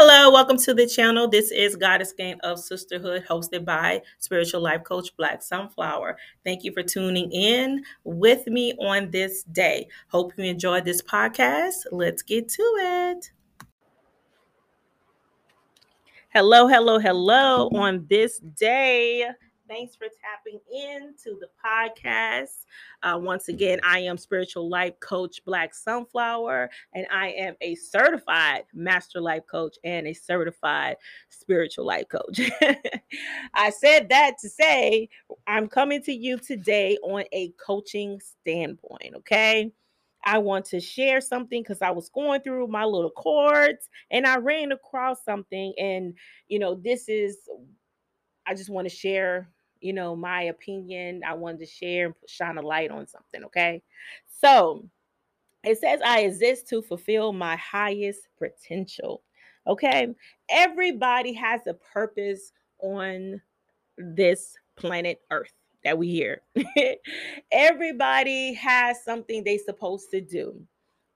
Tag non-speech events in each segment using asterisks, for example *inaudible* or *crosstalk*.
Hello, welcome to the channel. This is Goddess Gang of Sisterhood, hosted by Spiritual Life Coach Black Sunflower. Thank you for tuning in with me on this day. Hope you enjoyed this podcast. Let's get to it. Hello, hello, hello on this day. Thanks for tapping into the podcast. Uh, once again, I am Spiritual Life Coach Black Sunflower, and I am a certified Master Life Coach and a certified Spiritual Life Coach. *laughs* I said that to say I'm coming to you today on a coaching standpoint, okay? I want to share something because I was going through my little chords and I ran across something. And, you know, this is, I just want to share you know, my opinion. I wanted to share and shine a light on something. Okay. So it says, I exist to fulfill my highest potential. Okay. Everybody has a purpose on this planet Earth that we hear. *laughs* Everybody has something they're supposed to do.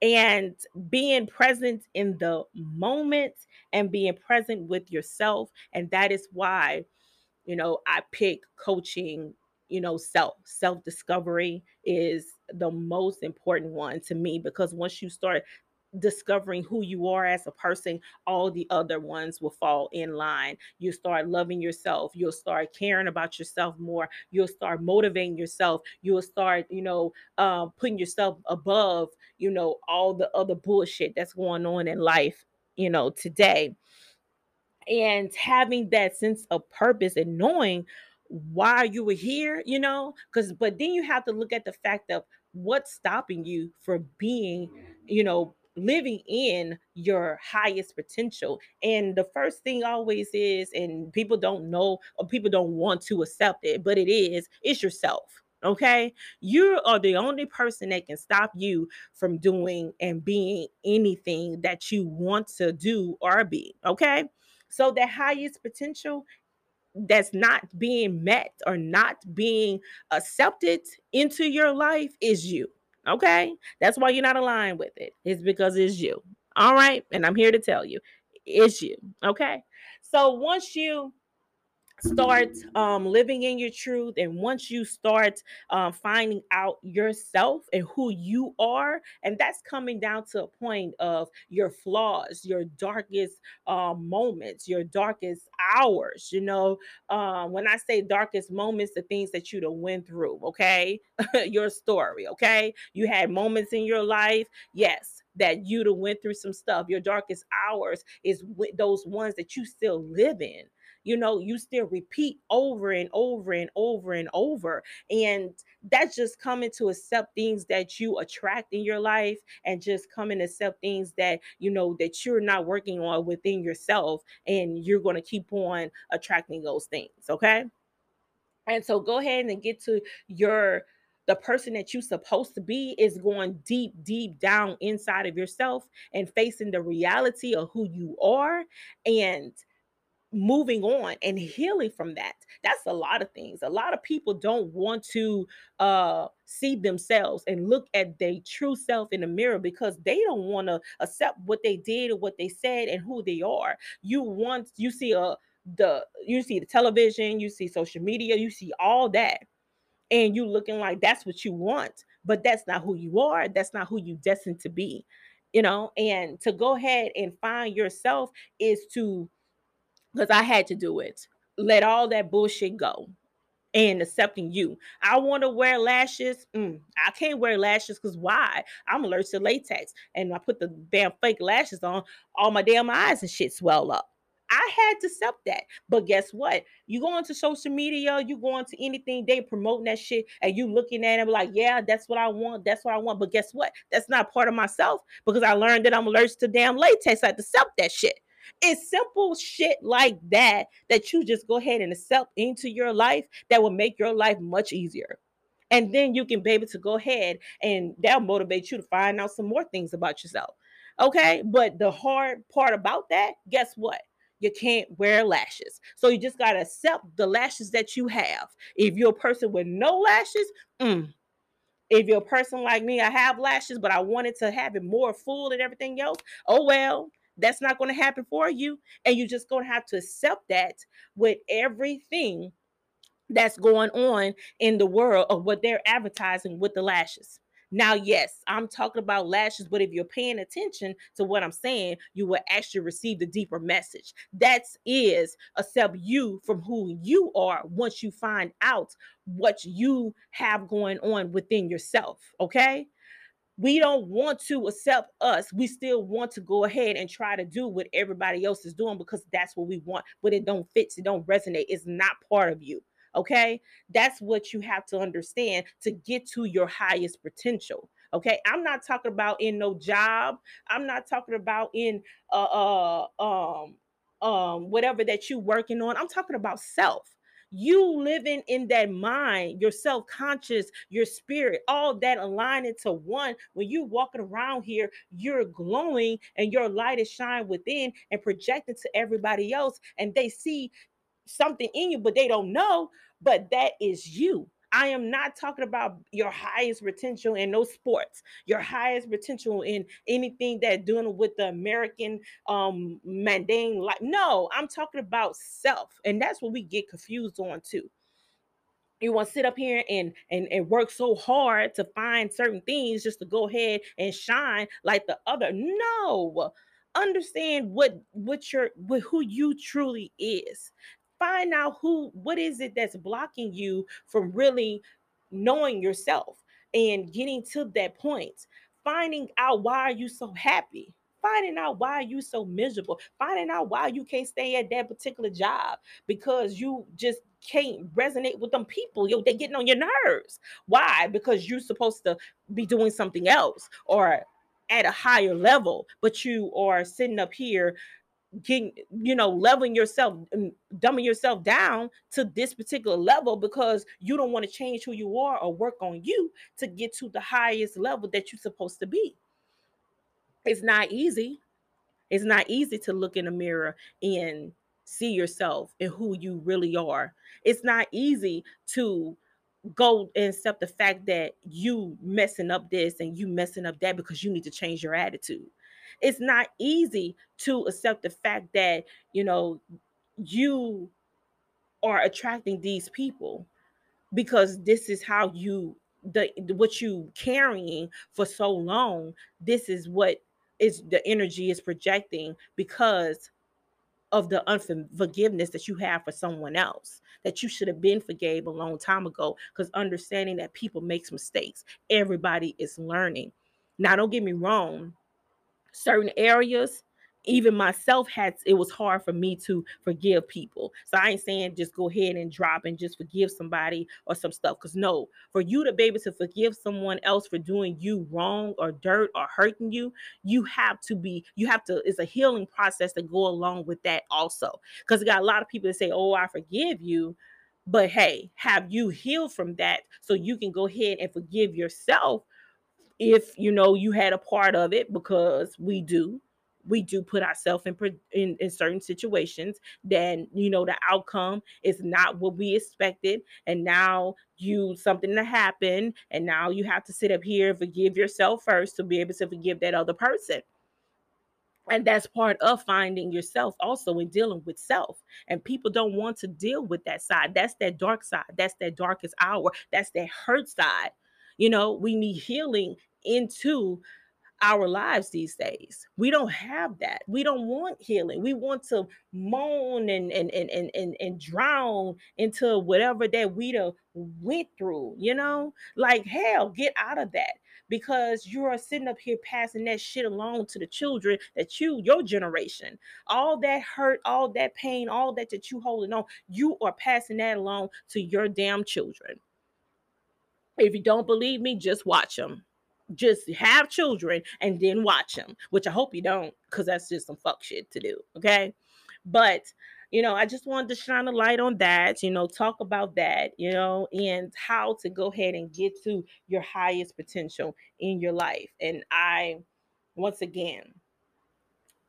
And being present in the moment and being present with yourself. And that is why you know i pick coaching you know self self discovery is the most important one to me because once you start discovering who you are as a person all the other ones will fall in line. You start loving yourself. You'll start caring about yourself more. You'll start motivating yourself. You'll start you know uh, putting yourself above you know all the other bullshit that's going on in life you know today and having that sense of purpose and knowing why you were here, you know, because but then you have to look at the fact of what's stopping you from being, you know, living in your highest potential. And the first thing always is, and people don't know or people don't want to accept it, but it is, it's yourself. Okay. You are the only person that can stop you from doing and being anything that you want to do or be. Okay. So the highest potential that's not being met or not being accepted into your life is you. Okay? That's why you're not aligned with it. It's because it's you. All right? And I'm here to tell you, it's you. Okay? So once you start um, living in your truth and once you start um, finding out yourself and who you are and that's coming down to a point of your flaws your darkest uh, moments your darkest hours you know? Um, when i say darkest moments the things that you have went through okay? *laughs* Your story okay? You had moments in your life yes that you have went through some stuff. Your darkest hours is those ones that you still live in you know, you still repeat over and over and over and over. And that's just coming to accept things that you attract in your life and just coming to accept things that, you know, that you're not working on within yourself. And you're going to keep on attracting those things. Okay. And so go ahead and get to your the person that you're supposed to be is going deep, deep down inside of yourself and facing the reality of who you are and moving on and healing from that. That's a lot of things. A lot of people don't want to uh see themselves and look at their true self in the mirror because they don't want to accept what they did or what they said and who they are. You want you see a uh, the you see the television you see social media you see all that and you looking like that's what you want but that's not who you are that's not who you destined to be you know and to go ahead and find yourself is to because I had to do it. Let all that bullshit go and accepting you. I want to wear lashes. Mm, I can't wear lashes because why? I'm allergic to latex. And I put the damn fake lashes on, all my damn eyes and shit swell up. I had to accept that. But guess what? You go into social media, you go into anything, they promoting that shit, and you looking at it like, yeah, that's what I want. That's what I want. But guess what? That's not part of myself because I learned that I'm allergic to damn latex. I had to accept that shit. It's simple shit like that that you just go ahead and accept into your life that will make your life much easier. And then you can be able to go ahead and that'll motivate you to find out some more things about yourself. Okay. But the hard part about that, guess what? You can't wear lashes. So you just got to accept the lashes that you have. If you're a person with no lashes, mm, if you're a person like me, I have lashes, but I wanted to have it more full and everything else. Oh well, That's not going to happen for you. And you're just going to have to accept that with everything that's going on in the world of what they're advertising with the lashes. Now, yes, I'm talking about lashes, but if you're paying attention to what I'm saying, you will actually receive the deeper message. That is accept you from who you are once you find out what you have going on within yourself. Okay we don't want to accept us. We still want to go ahead and try to do what everybody else is doing because that's what we want, but it don't fit, it don't resonate. It's not part of you. Okay. That's what you have to understand to get to your highest potential. Okay. I'm not talking about in no job. I'm not talking about in uh uh um um whatever that you're working on. I'm talking about self you living in that mind, your self conscious, your spirit, all that aligning to one. When you walking around here, you're glowing and your light is shining within and projected to everybody else, and they see something in you, but they don't know. But that is you. I am not talking about your highest potential in no sports, your highest potential in anything that doing with the American um mundane life. No, I'm talking about self, and that's what we get confused on too. You want to sit up here and, and and work so hard to find certain things just to go ahead and shine like the other. No, understand what what your what who you truly is find out who what is it that's blocking you from really knowing yourself and getting to that point? Finding out why are you so happy. Finding out why are you so miserable. Finding out why you can't stay at that particular job because you just can't resonate with them people. Yo they're getting on your nerves. Why? Because you're supposed to be doing something else or at a higher level but you are sitting up here getting you know leveling yourself and dumbing yourself down to this particular level because you don't want to change who you are or work on you to get to the highest level that you're supposed to be. It's not easy. It's not easy to look in the mirror and see yourself and who you really are. It's not easy to go and accept the fact that you messing up this and you messing up that because you need to change your attitude it's not easy to accept the fact that you know you are attracting these people because this is how you the what you carrying for so long this is what is the energy is projecting because of the unforgiveness that you have for someone else that you should have been forgave a long time ago because understanding that people makes mistakes. Everybody is learning. Now don't get me wrong certain areas even myself had it was hard for me to forgive people. So i ain't saying just go ahead and drop and just forgive somebody or some stuff because no for you to be able to forgive someone else for doing you wrong or dirt or hurting you you have to be you have to it's a healing process to go along with that also. Because you got a lot of people that say oh i forgive you but hey have you healed from that so you can go ahead and forgive yourself if you know you had a part of it because we do we do put ourselves in, in, in certain situations then you know the outcome is not what we expected and now you something to happen and now you have to sit up here and forgive yourself first to be able to forgive that other person. And that's part of finding yourself also in dealing with self and people don't want to deal with that side. That's that dark side. That's that darkest hour. That's that hurt side. You know we need healing into our lives these days. We don't have that. We don't want healing. We want to moan and and and and and, and drown into whatever that we done went through, you know? Like hell, get out of that. Because you're sitting up here passing that shit along to the children that you, your generation, all that hurt, all that pain, all that that you holding on, you are passing that along to your damn children. If you don't believe me, just watch them just have children and then watch them, which I hope you don't, because that's just some fuck shit to do. Okay. But, you know, I just wanted to shine a light on that, you know, talk about that, you know, and how to go ahead and get to your highest potential in your life. And I, once again,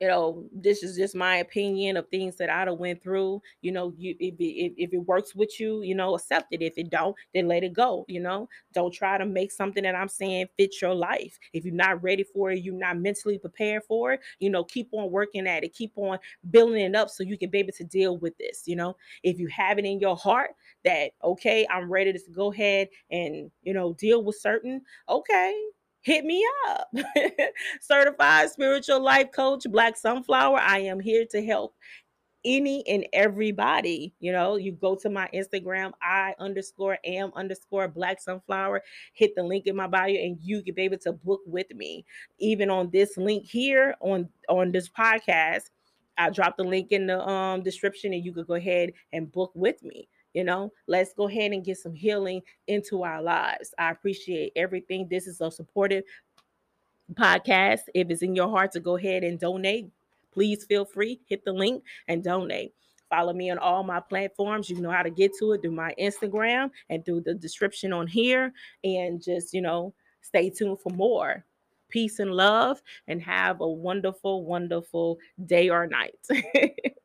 you know, this is just my opinion of things that I have went through. You know, you if it, if it works with you, you know, accept it. If it don't, then let it go. You know, don't try to make something that I'm saying fit your life. If you're not ready for it, you're not mentally prepared for it. You know, keep on working at it. Keep on building it up so you can be able to deal with this. You know, if you have it in your heart that okay, I'm ready to go ahead and you know deal with certain okay hit me up. *laughs* Certified spiritual life coach, Black Sunflower. I am here to help any and everybody. You know, you go to my Instagram, I underscore am underscore black sunflower, hit the link in my bio, and you can be able to book with me. Even on this link here on on this podcast, I'll drop the link in the um description and you could go ahead and book with me. You know, let's go ahead and get some healing into our lives. I appreciate everything. This is a supportive podcast. If it's in your heart to go ahead and donate, please feel free. Hit the link and donate. Follow me on all my platforms. You know how to get to it through my Instagram and through the description on here. And just, you know, stay tuned for more. Peace and love, and have a wonderful, wonderful day or night. *laughs*